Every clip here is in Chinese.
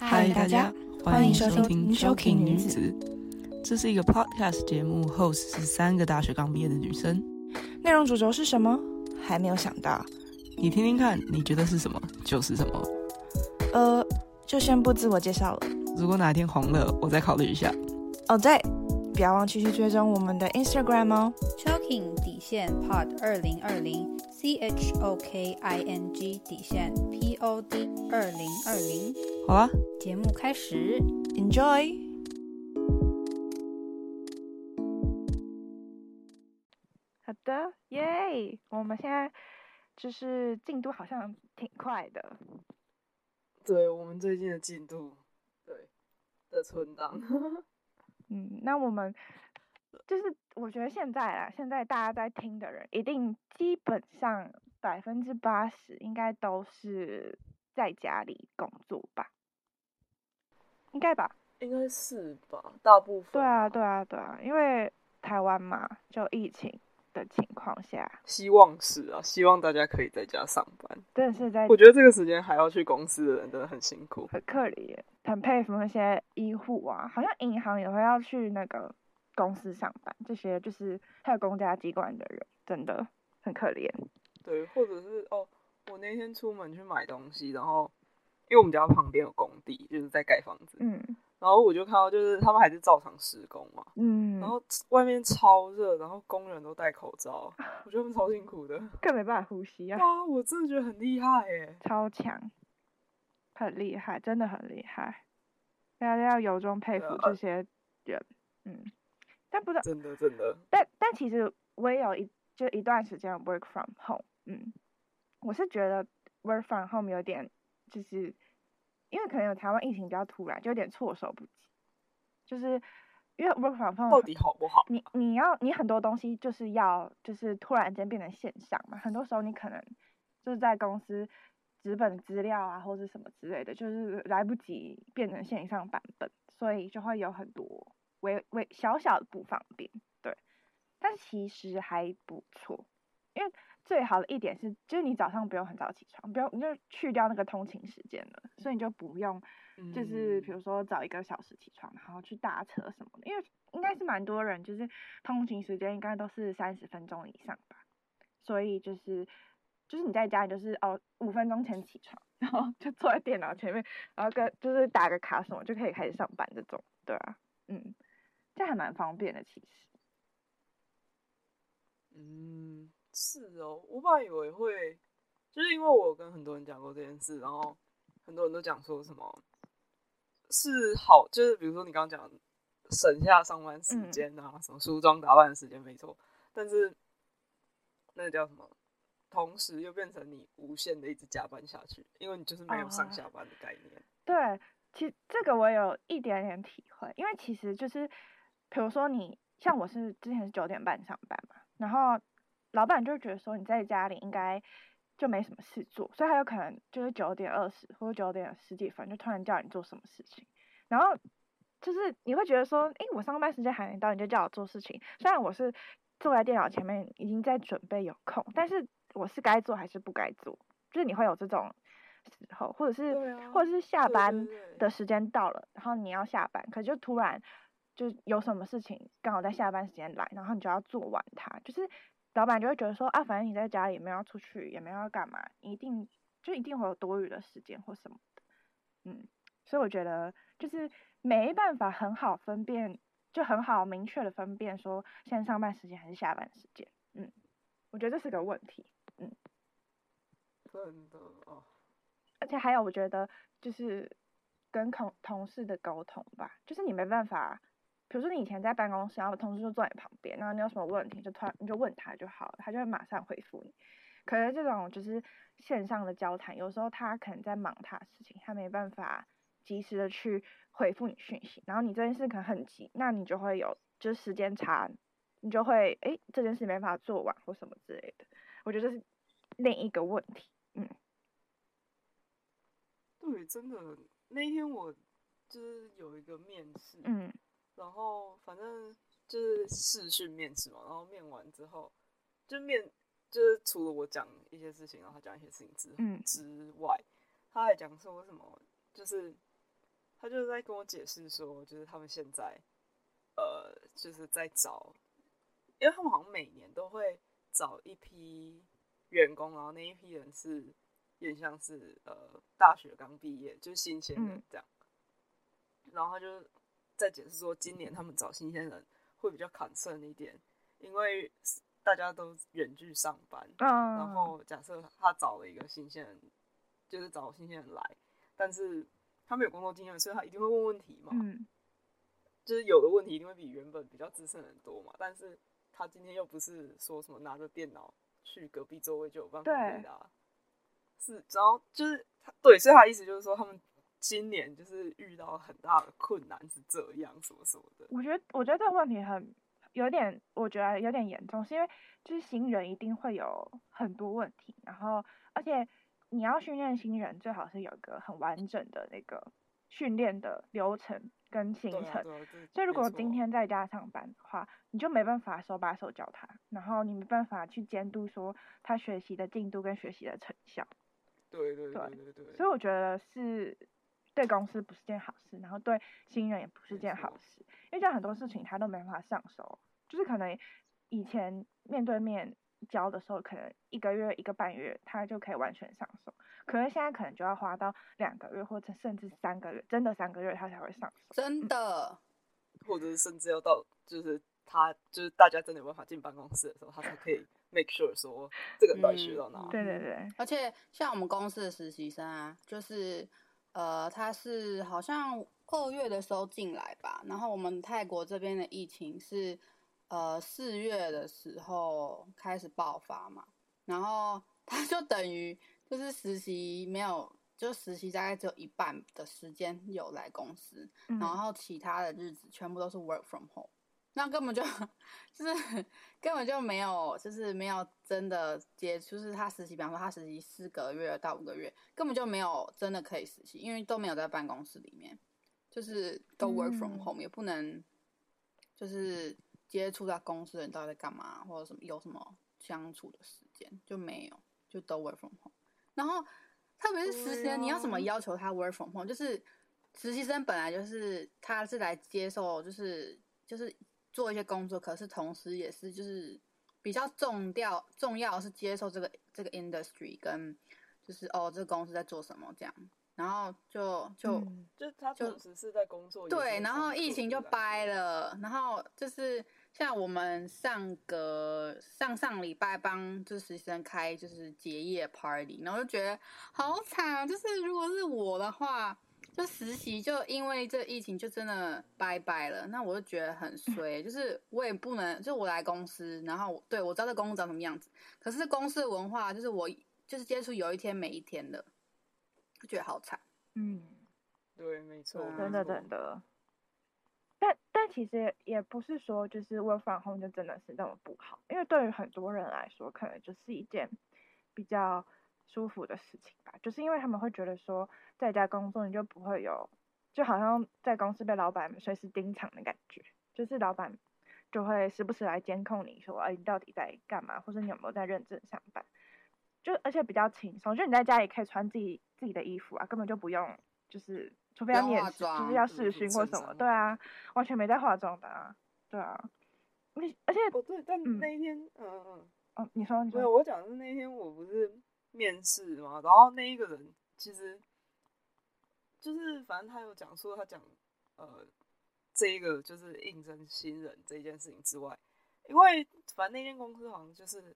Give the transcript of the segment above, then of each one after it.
嗨，大家欢迎收听《Joking 女子》。这是一个 podcast 节目，host 是三个大学刚毕业的女生。内容主轴是什么？还没有想到。你听听看，你觉得是什么就是什么。呃，就先不自我介绍了。如果哪天红了，我再考虑一下。哦，对，不要忘记去追踪我们的 Instagram 哦。Choking 底线 Pod 二零二零 C H O K I N G 底线 P O D 二零二零。好啊，节目开始，Enjoy。好的，耶！我们现在就是进度好像挺快的。对，我们最近的进度，对的存档。嗯，那我们就是我觉得现在啊，现在大家在听的人，一定基本上百分之八十应该都是在家里工作吧。应该吧，应该是吧，大部分。对啊，对啊，对啊，因为台湾嘛，就疫情的情况下，希望是啊，希望大家可以在家上班。真的是在，我觉得这个时间还要去公司的人真的很辛苦，很可怜，很佩服那些医护啊，好像银行也会要去那个公司上班，这些就是还有公家机关的人，真的很可怜。对，或者是哦，我那天出门去买东西，然后。因为我们家旁边有工地，就是在盖房子。嗯，然后我就看到，就是他们还是照常施工嘛。嗯，然后外面超热，然后工人都戴口罩，我觉得他们超辛苦的，更没办法呼吸啊。哇，我真的觉得很厉害耶，超强，很厉害，真的很厉害。大家要由衷佩服这些人。嗯，但不知道真的真的。但但其实我也有一就一段时间 work from home。嗯，我是觉得 work from home 有点。就是因为可能有台湾疫情比较突然，就有点措手不及。就是因为 work from home 到底好不好？你你要你很多东西就是要就是突然间变成线上嘛，很多时候你可能就是在公司纸本资料啊或者什么之类的，就是来不及变成线上版本，所以就会有很多微微小小的不方便。对，但其实还不错，因为。最好的一点是，就是你早上不用很早起床，不用你就去掉那个通勤时间了，所以你就不用，就是比如说早一个小时起床，然后去搭车什么的，因为应该是蛮多人就是通勤时间应该都是三十分钟以上吧，所以就是就是你在家里就是哦五分钟前起床，然后就坐在电脑前面，然后跟就是打个卡什么就可以开始上班这种，对啊，嗯，这还蛮方便的其实，嗯。是哦，我本来以为会，就是因为我跟很多人讲过这件事，然后很多人都讲说什么是好，就是比如说你刚刚讲省下上班时间啊，嗯、什么梳妆打扮的时间没错，但是那个叫什么，同时又变成你无限的一直加班下去，因为你就是没有上下班的概念。哦、对，其实这个我有一点点体会，因为其实就是比如说你像我是之前是九点半上班嘛，然后。老板就觉得说你在家里应该就没什么事做，所以他有可能就是九点二十或者九点十几分就突然叫你做什么事情，然后就是你会觉得说，诶，我上班时间还没到，你就叫我做事情。虽然我是坐在电脑前面已经在准备有空，但是我是该做还是不该做？就是你会有这种时候，或者是、啊、或者是下班的时间到了，然后你要下班，可是就突然就有什么事情刚好在下班时间来，然后你就要做完它，就是。老板就会觉得说啊，反正你在家里也没有要出去，也没有要干嘛，一定就一定会有多余的时间或什么的，嗯，所以我觉得就是没办法很好分辨，就很好明确的分辨说现在上班时间还是下班时间，嗯，我觉得这是个问题，嗯，真的哦，而且还有我觉得就是跟同同事的沟通吧，就是你没办法。比如说你以前在办公室，然后同事就坐在你旁边，然后你有什么问题就突然你就问他就好了，他就会马上回复你。可是这种就是线上的交谈，有时候他可能在忙他的事情，他没办法及时的去回复你讯息，然后你这件事可能很急，那你就会有就是时间差，你就会诶这件事没办法做完或什么之类的。我觉得这是另一个问题，嗯。对，真的那一天我就是有一个面试，嗯。然后反正就是试训面试嘛，然后面完之后，就面就是除了我讲一些事情，然后他讲一些事情之、嗯、之外，他还讲说什么，就是他就是在跟我解释说，就是他们现在呃，就是在找，因为他们好像每年都会找一批员工，然后那一批人是有点像是呃大学刚毕业，就是新鲜人这样。嗯、然后他就在解释说，今年他们找新鲜人会比较 concern 一点，因为大家都远距上班，嗯、然后假设他找了一个新鲜人。就是找新鲜人来，但是他没有工作经验，所以他一定会问问题嘛。嗯，就是有的问题一定会比原本比较资深的人多嘛。但是他今天又不是说什么拿着电脑去隔壁座位就有办法回答。是，然后就是他对，所以他意思就是说，他们今年就是遇到很大的困难是这样什么什么的。我觉得，我觉得这个问题很有点，我觉得有点严重，是因为就是新人一定会有很多问题，然后而且。你要训练新人，最好是有一个很完整的那个训练的流程跟行程。对啊啊，所以如果今天在家上班的话，你就没办法手把手教他，然后你没办法去监督说他学习的进度跟学习的成效。对对对对对。所以我觉得是对公司不是件好事，然后对新人也不是件好事，因为这样很多事情他都没办法上手，就是可能以前面对面。教的时候可能一个月一个半月他就可以完全上手，可能现在可能就要花到两个月或者甚至三个月，真的三个月他才会上手。真的，或者是甚至要到就是他就是大家真的有办法进办公室的时候，他才可以 make sure 说这个到底学到哪里。对对对，而且像我们公司的实习生啊，就是呃他是好像二月的时候进来吧，然后我们泰国这边的疫情是。呃，四月的时候开始爆发嘛，然后他就等于就是实习没有，就实习大概只有一半的时间有来公司，嗯、然后其他的日子全部都是 work from home，那根本就就是根本就没有，就是没有真的接触，就是他实习，比方说他实习四个月到五个月，根本就没有真的可以实习，因为都没有在办公室里面，就是都 work from home，、嗯、也不能就是。接触到公司的人到底在干嘛，或者什么有什么相处的时间就没有，就都 work from home。然后特别是实习生，你要怎么要求他 work from home？就是实习生本来就是他是来接受，就是就是做一些工作，可是同时也是就是比较重调重要是接受这个这个 industry 跟就是哦这个公司在做什么这样。然后就就、嗯、就他同时是在工作，对，然后疫情就掰了，然后就是。像我们上个上上礼拜帮就是实习生开就是结业 party，然后就觉得好惨啊！就是如果是我的话，就实习就因为这疫情就真的拜拜了，那我就觉得很衰。就是我也不能，就我来公司，然后对我知道这公司长什么样子，可是公司的文化就是我就是接触有一天没一天的，就觉得好惨。嗯，对，没错，真的真的。但但其实也不是说就是 work from home 就真的是那么不好，因为对于很多人来说，可能就是一件比较舒服的事情吧。就是因为他们会觉得说，在家工作你就不会有，就好像在公司被老板随时盯场的感觉，就是老板就会时不时来监控你说，哎，你到底在干嘛，或者你有没有在认真上班。就而且比较轻松，就你在家也可以穿自己自己的衣服啊，根本就不用就是。除非要面试，就是要试训或什么，对啊，完全没在化妆的啊，对啊，而且而且哦对，但那一天，嗯嗯嗯，你说你说，没有，我讲的是那一天我不是面试嘛，然后那一个人其实就是反正他有讲说他讲呃这一个就是应征新人这一件事情之外，因为反正那间公司好像就是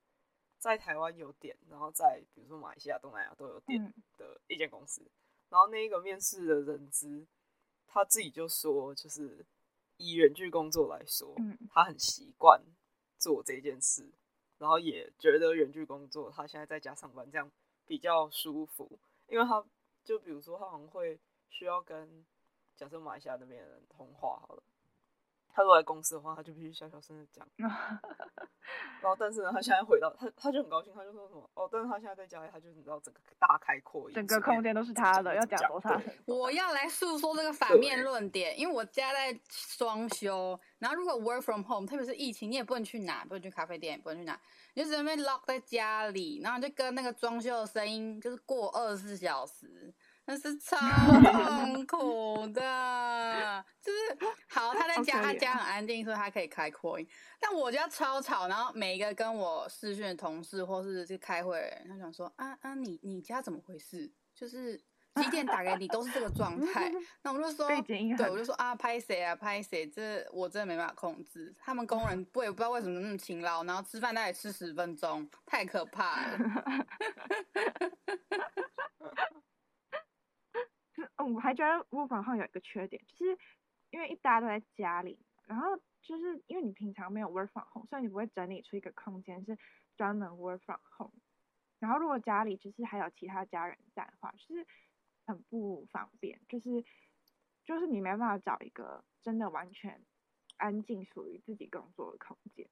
在台湾有点，然后在比如说马来西亚、东南亚都有点的一间公司。然后那一个面试的人资，他自己就说，就是以远距工作来说，嗯，他很习惯做这件事，然后也觉得远距工作，他现在在家上班这样比较舒服，因为他就比如说他可能会需要跟假设马来西亚那边的人通话好了。他如果来公司的话，他就必须小小声的讲。然后，但是呢，他现在回到他，他就很高兴，他就说什么哦，但是他现在在家里，他就你知道整个大开阔，整个空间都是他的，要讲多少？我要来诉说这个反面论点，因为我家在装修，然后如果 work from home，特别是疫情，你也不能去哪，不能去咖啡店，也不能去哪，你就只能被 lock 在家里，然后就跟那个装修的声音就是过二十四小时。那是超痛苦的。就是好，他在家，他家很安静，所以他可以开扩音。但我家超吵，然后每一个跟我视讯的同事或是去开会他想说啊啊，你你家怎么回事？就是。几点打给你都是这个状态，那我就说，对，我就说啊，拍谁啊，拍谁？这我真的没办法控制。他们工人不也不知道为什么那么勤劳，然后吃饭大概吃十分钟，太可怕了。我还觉得 work from home 有一个缺点，就是因为一大家都在家里，然后就是因为你平常没有 work from home，所以你不会整理出一个空间是专门 work from home。然后如果家里就是还有其他家人在的话，就是。很不方便，就是就是你没办法找一个真的完全安静、属于自己工作的空间。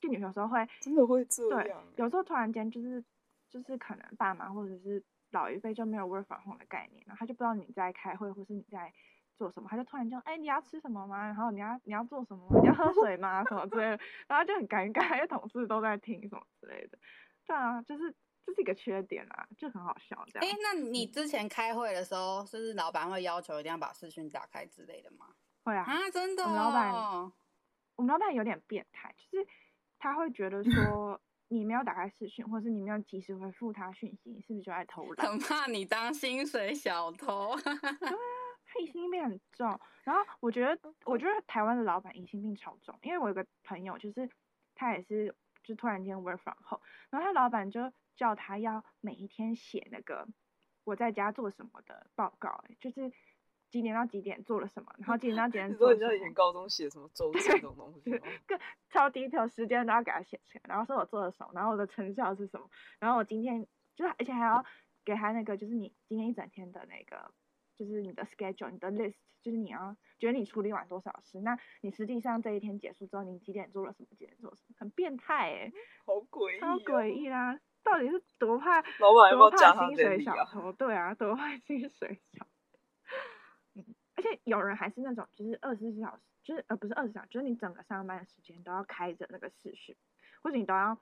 就你有时候会真的会这样，对，有时候突然间就是就是可能爸妈或者是老一辈就没有 work from home 的概念，然后他就不知道你在开会或是你在做什么，他就突然就哎、欸、你要吃什么吗？然后你要你要做什么？你要喝水吗？什么之类的，然后就很尴尬，因为同事都在听什么之类的。对啊，就是。这是一个缺点啊，就很好笑这样。哎，那你之前开会的时候，是不是老板会要求一定要把视讯打开之类的吗？会啊，啊，真的、哦。我们老板，我们老板有点变态，就是他会觉得说，你没有打开视讯，或是你没有及时回复他讯息，是不是就在偷懒？很怕你当薪水小偷。对啊，他疑心病很重。然后我觉得，我觉得台湾的老板疑心病超重，因为我有个朋友，就是他也是，就突然间 work from home，然后他老板就。叫他要每一天写那个我在家做什么的报告，欸，就是几点到几点做了什么，然后几点到几点 做。你说你以前高中写什么周记这种东西超 detail 时间都要给他写出来，然后说我做了什么，然后我的成效是什么，然后我今天就是而且还要给他那个就是你今天一整天的那个就是你的 schedule 你的 list，就是你要觉得你处理完多少事，那你实际上这一天结束之后你几点做了什么，几点做什么，很变态哎，欸，好诡异，超诡异啦。到底是多怕老板多怕薪水小偷？对啊，多怕薪水小且有人还是那种，就是二十四小时，就是呃不是二十四小时，就是你整个上班的时间都要开着那个视讯，或者你都要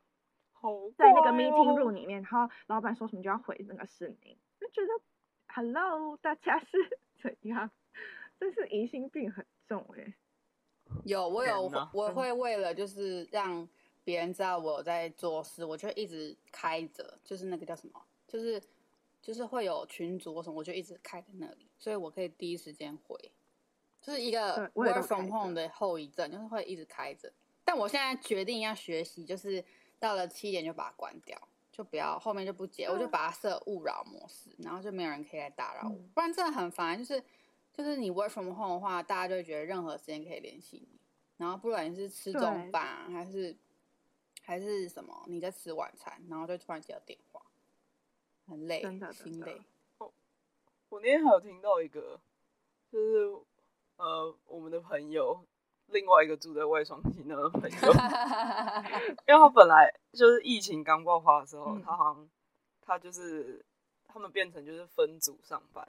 在那个 meeting room 里面，然后老板说什么就要回那个声音，就觉得 Hello，大家是怎样？真是疑心病很重哎。有，我有，我会为了就是让。别人知道我在做事，我就一直开着，就是那个叫什么，就是就是会有群组什么，我就一直开在那里，所以我可以第一时间回，就是一个 work from home 的后遗症，就是会一直开着。但我现在决定要学习，就是到了七点就把它关掉，就不要后面就不接，我就把它设勿扰模式，然后就没有人可以来打扰我，不然真的很烦。就是就是你 work from home 的话，大家就会觉得任何时间可以联系你，然后不管你是吃中饭还是。还是什么？你在吃晚餐，然后就突然接到电话，很累，真的心累。哦，我那天还有听到一个，就是呃，我们的朋友，另外一个住在外双溪那个朋友，因为他本来就是疫情刚爆发的时候，嗯、他好像他就是他们变成就是分组上班，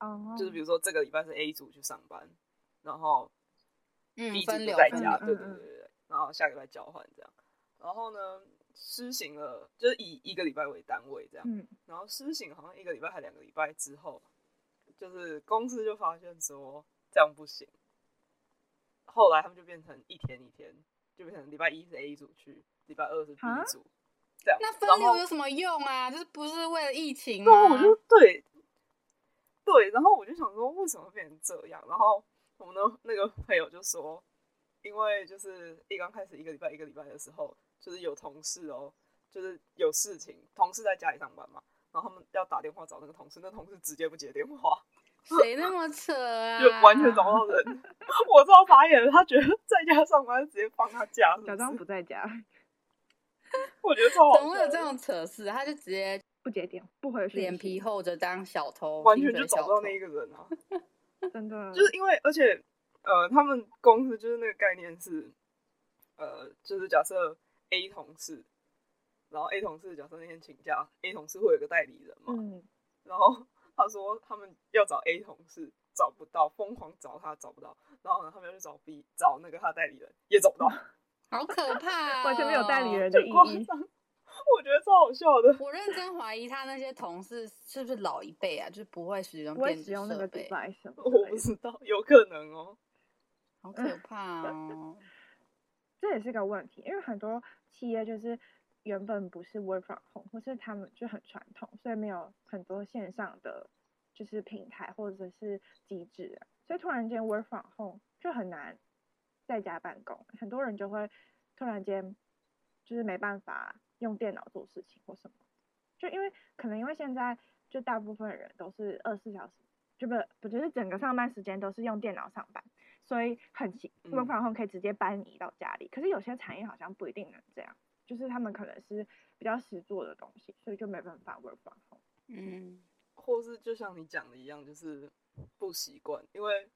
哦，就是比如说这个礼拜是 A 组去上班，然后 B 组就在家，对对对对，然后下礼拜交换这样。然后呢，施行了，就是以一个礼拜为单位这样。嗯。然后施行好像一个礼拜还两个礼拜之后，就是公司就发现说这样不行。后来他们就变成一天一天，就变成礼拜一是 A 组去，礼拜二是 B 组，啊、这样。那分流有什么用啊？就是不是为了疫情吗？对，我就对，对。然后我就想说，为什么变成这样？然后我们的那个朋友就说，因为就是一刚开始一个礼拜一个礼拜的时候。就是有同事哦，就是有事情，同事在家里上班嘛，然后他们要打电话找那个同事，那同事直接不接电话，谁那么扯啊？就完全找不到人，我超傻眼了，他觉得在家上班直接放他假，假装不在家。我觉得超好，怎么会有这种扯事？他就直接不接电话，不回去，脸皮厚着当小偷，完全就找不到那一个人啊！真的，就是因为而且呃，他们公司就是那个概念是，呃，就是假设。A 同事，然后 A 同事假设那天请假，A 同事会有个代理人嘛？嗯，然后他说他们要找 A 同事找不到，疯狂找他找不到，然后呢，他们要去找 B 找那个他代理人也找不到，好可怕，哦，完全没有代理人的意义。我觉得超好笑的。我认真怀疑他那些同事是不是老一辈啊，就是不会使用电子设备。我不知道，有可能哦，好可怕哦。这也是个问题，因为很多企业就是原本不是 work from home，或是他们就很传统，所以没有很多线上的就是平台或者是机制啊，所以突然间 work from home 就很难在家办公，很多人就会突然间就是没办法用电脑做事情或什么，就因为可能因为现在就大部分人都是二十四小时，就不不就是整个上班时间都是用电脑上班。所以很奇，work from home 可以直接搬移到家里，嗯、可是有些产业好像不一定能这样，就是他们可能是比较实做的东西，所以就没办法 work from home。嗯，或是就像你讲的一样，就是不习惯，因为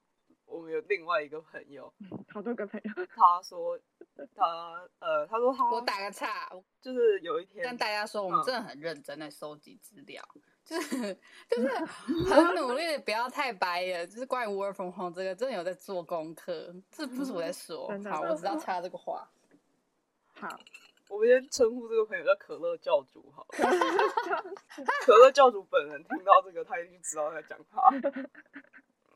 我们有另外一个朋友，好多个朋友，他说他呃，他说他，我打个岔，就是有一天跟大家说，我们真的很认真在收集资料。嗯就是就是很努力的，不要太白了。就是关于 work from home 这个，真的有在做功课。这不是我在说，好，我知道插这个话。好，我们先称呼这个朋友叫可乐教主，好。可乐教主本人听到这个，他一定知道在讲他。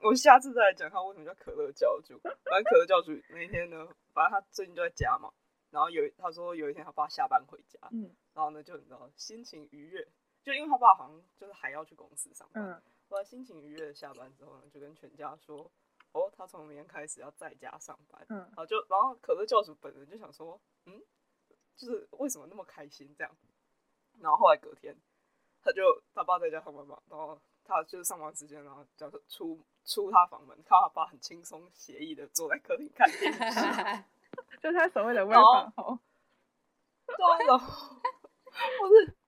我下次再来讲他为什么叫可乐教主。反正可乐教主那天呢，反正他最近就在家嘛。然后有他说有一天他爸下班回家，嗯，然后呢就你知道心情愉悦。就因为他爸好像就是还要去公司上班，嗯，后来心情愉悦的下班之后呢，就跟全家说，哦，他从明天开始要在家上班，嗯，然后就然后可乐教主本人就想说，嗯，就是为什么那么开心这样，然后后来隔天，他就他爸在家上班嘛，然后他就是上班时间，然后就是出出他房门，看他爸很轻松惬意的坐在客厅看电视 就是他所谓的 from home，对，然后 我是。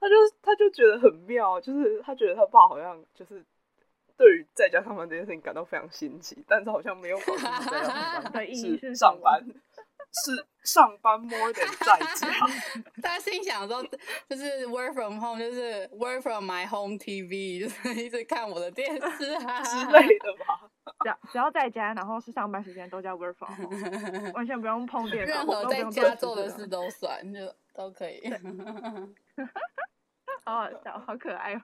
他就他就觉得很妙，就是他觉得他爸好像就是对于在家上班这件事情感到非常新奇，但是好像没有搞清楚在家上班 的意义是上班，是上班 more than 在家。他心想说，就是 work from home，就是 work from my home TV，就是一直看我的电视啊之类的吧。只要只要在家，然后是上班时间都叫 work from home，完全不用碰电脑，任何在家做的事都算，就都可以。好好笑，好可爱哦！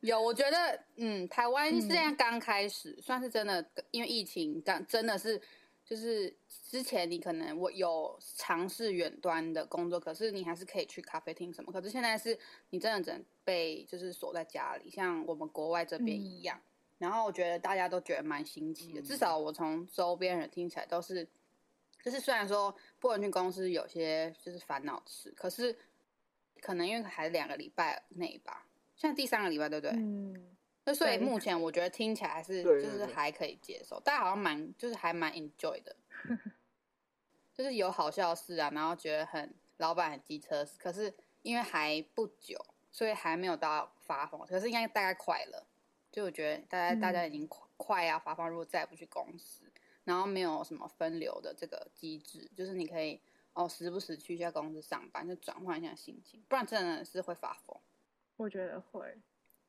有，我觉得，嗯，台湾现在刚开始，嗯、算是真的，因为疫情刚真的是，就是之前你可能我有尝试远端的工作，可是你还是可以去咖啡厅什么。可是现在是你真的只能被就是锁在家里，像我们国外这边一样。嗯、然后我觉得大家都觉得蛮新奇的，嗯、至少我从周边人听起来都是，就是虽然说不能去公司有些就是烦恼事，可是。可能因为还是两个礼拜内吧，现在第三个礼拜对不对？嗯，那所以目前我觉得听起来还是就是还可以接受，大家好像蛮就是还蛮 enjoy 的，就是有好笑事啊，然后觉得很老板很机车，可是因为还不久，所以还没有到发疯，可是应该大概快了，就我觉得大家大家已经快快要发疯，如果再不去公司，然后没有什么分流的这个机制，就是你可以。哦，时不时去一下公司上班，就转换一下心情，不然真的是会发疯。我觉得会，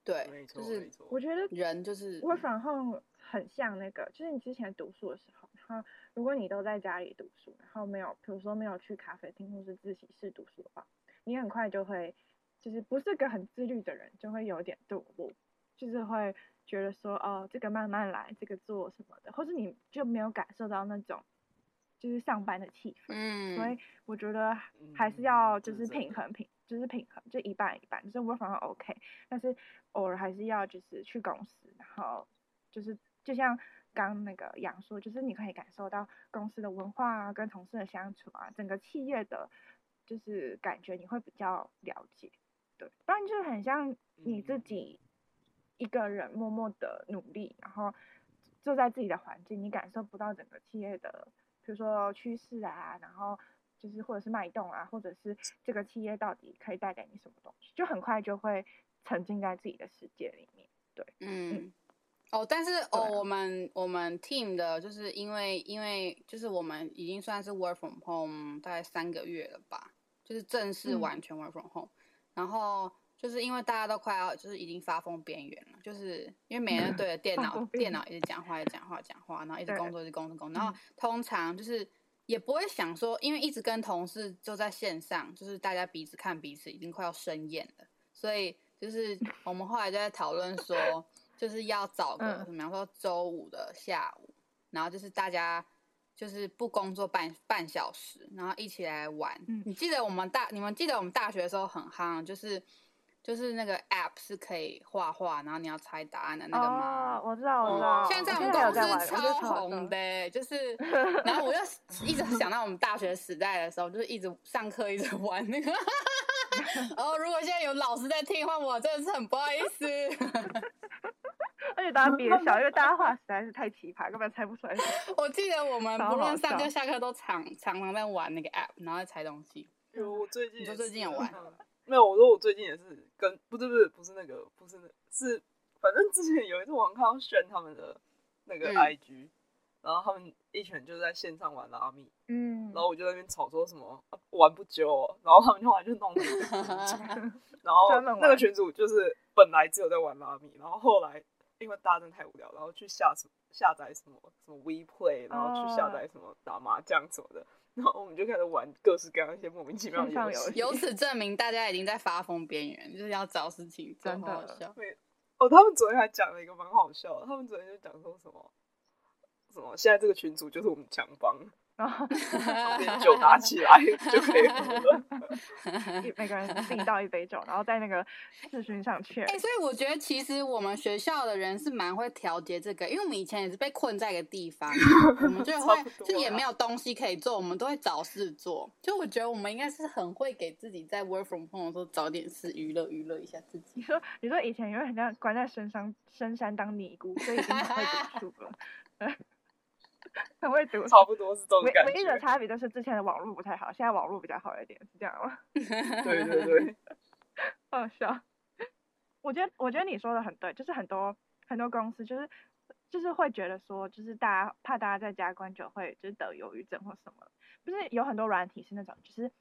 对，没错，就是我觉得人就是我反后很像那个，就是你之前读书的时候，然后如果你都在家里读书，然后没有，比如说没有去咖啡厅或是自习室读书的话，你很快就会，就是不是个很自律的人，就会有点堕落，就是会觉得说，哦，这个慢慢来，这个做什么的，或是你就没有感受到那种。就是上班的气氛，嗯，所以我觉得还是要就是平衡平，就是平衡，就一半一半，就是 work from home OK，但是偶尔还是要就是去公司，然后就是就像刚那个杨说，就是你可以感受到公司的文化啊，跟同事的相处啊，整个企业的，就是感觉你会比较了解，对，不然就是很像你自己一个人默默的努力，然后就在自己的环境，你感受不到整个企业的。比如说趋势啊，然后就是或者是脉动啊，或者是这个企业到底可以带给你什么东西，就很快就会沉浸在自己的世界里面。对，嗯，嗯哦，但是哦，我们我们 team 的就是因为因为就是我们已经算是 work from home 大概三个月了吧，就是正式完全 work from home，嗯，然后。就是因为大家都快要就是已经发疯边缘了，就是因为每人对着电 脑，电脑一直讲话，一直讲话，讲话，然后一直工作，一直工作，工作。然后通常就是也不会想说，因为一直跟同事就在线上，就是大家彼此看彼此，已经快要生厌了，所以就是 我们后来就在讨论说，就是要找个，比方说周五的下午，然后就是大家就是不工作半半小时，然后一起来玩。你记得我们大，你们记得我们大学的时候很夯，就是。就是那个 app 是可以画画，然后你要猜答案的那个吗？哦，我知道，我知道。现在在我们公司超红的，就是，然后我就 一直想到我们大学时代的时候，就是一直上课一直玩那个。然 后如果现在有老师在听的话，我真的是很不好意思。而且大家比较小，因为大家画实在是太奇葩，根本猜不出来。我记得我们不论上课下课都常常常在玩那个 app，然后在猜东西。有，我最近，你说最近有玩？没有，我说我最近也是跟不是不是不是那个不是那是，反正之前有一次我看到炫他们的那个 IG，、嗯、然后他们一群就在线上玩拉米，嗯，然后我就在那边吵说什么、啊、玩不久、哦，然后他们就玩就弄 然后那个群主就是本来只有在玩拉米，然后后来因为大家真的太无聊，然后去下什么下载什么什么 WePlay，然后去下载什么打麻将什么的。然后我们就开始玩各式各样一些莫名其妙的游戏，由此证明大家已经在发疯边缘，就是要找事情，真的好笑。哦，他们昨天还讲了一个蛮好笑的，他们昨天就讲说什么什么，现在这个群主就是我们强帮。然后 酒拿起来就可以喝了，每个人自己倒一杯酒，然后在那个视讯上去。哎、欸，所以我觉得其实我们学校的人是蛮会调节这个，因为我们以前也是被困在一个地方，我们就 会就也没有东西可以做，我们都会找事做。就我觉得我们应该是很会给自己在 work from home 的时候找点事娱乐娱乐一下自己。你说你说以前因为很像关在深山深山当尼姑，所以已经很会读书了。很会读，差不多是这种感觉。唯一的差别就是之前的网络不太好，现在网络比较好一点，是这样吗？对 对对，好笑。我觉得我觉得你说的很对，就是很多很多公司就是就是会觉得说，就是大家怕大家在家关久会就是得忧郁症或什么，不是有很多软体是那种，就是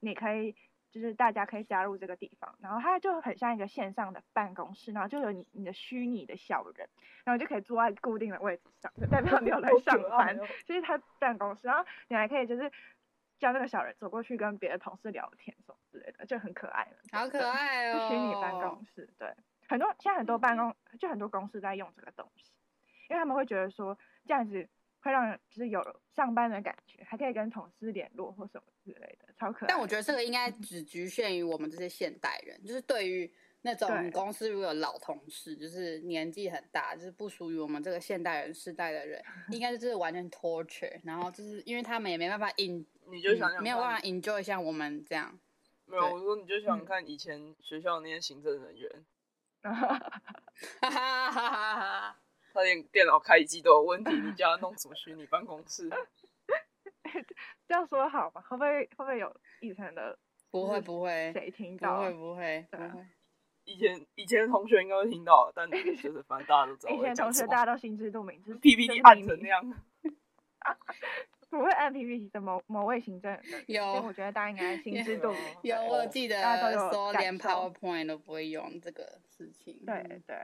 你可以。就是大家可以加入这个地方，然后它就很像一个线上的办公室，然后就有你你的虚拟的小人，然后就可以坐在固定的位置上，就代表你有来上班。就是他办公室，然后你还可以就是叫那个小人走过去跟别的同事聊天什么之类的，就很可爱。好可爱哦！虚拟办公室，对，很多现在很多办公就很多公司在用这个东西，因为他们会觉得说这样子。会让人就是有上班的感觉，还可以跟同事联络或什么之类的，超可爱。但我觉得这个应该只局限于我们这些现代人，就是对于那种公司如果有老同事，就是年纪很大，就是不属于我们这个现代人世代的人，应该就是完全 torture。然后就是因为他们也没办法 in，你就想想、嗯、没有办法 enjoy 像我们这样。没有，我说你就想想看以前学校那些行政人员。哈哈哈哈哈哈。他连电脑开机都有问题，你叫他弄什么虚拟办公室？这样说好吗？会不会会不会有以前的？不会不会，谁听到？不会不会不会。以前以前的同学应该会听到，但 就是反正大家都知道。以前同学大家都心知肚明，就是 PPT 按成那样。不会按 PPT 的某某位行政有，我觉得大家应该心知肚明。有，我记得大家都有说连 PowerPoint 都不会用这个事情。对对。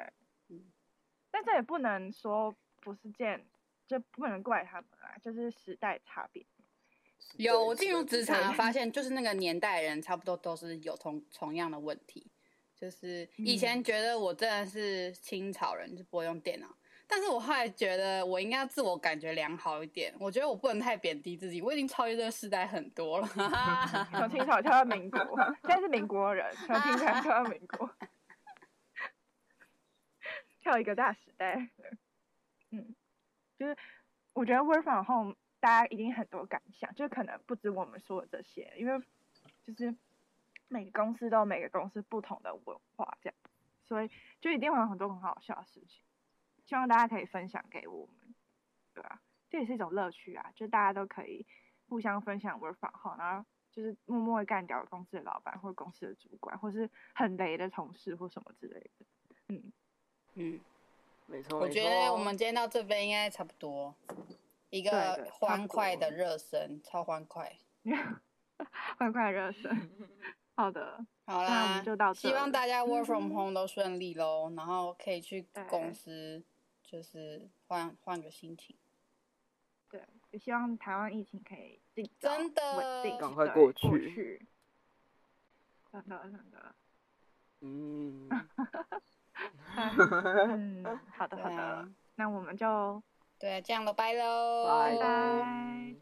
但这也不能说不是件，就不能怪他们啊，就是时代差别。有我进入职场发现，就是那个年代人差不多都是有同同样的问题，就是以前觉得我真的是清朝人，就不会用电脑，但是我后来觉得我应该要自我感觉良好一点，我觉得我不能太贬低自己，我已经超越这个时代很多了。从清朝跳到民国，现在是民国人，从清朝跳到民国。跳一个大时代，嗯，就是我觉得 work from home 大家一定很多感想，就可能不止我们说的这些，因为就是每个公司都有每个公司不同的文化，这样，所以就一定会有很多很好笑的事情，希望大家可以分享给我们，对吧？这也是一种乐趣啊，就大家都可以互相分享 work from home，然后就是默默的干掉公司的老板或公司的主管，或是很雷的同事或什么之类的，嗯。嗯，没错。我觉得我们今天到这边应该差不多，一个欢快的热身，超欢快，欢快热身。好的，好啦，那我们就到这。希望大家 work from home 都顺利喽，然后可以去公司，就是换换个心情。对，也希望台湾疫情可以尽早真的稳定，赶快对过去过去。真的真的，嗯，嗯，好的好的。啊，那我们就对，这样了，拜喽，拜。拜拜。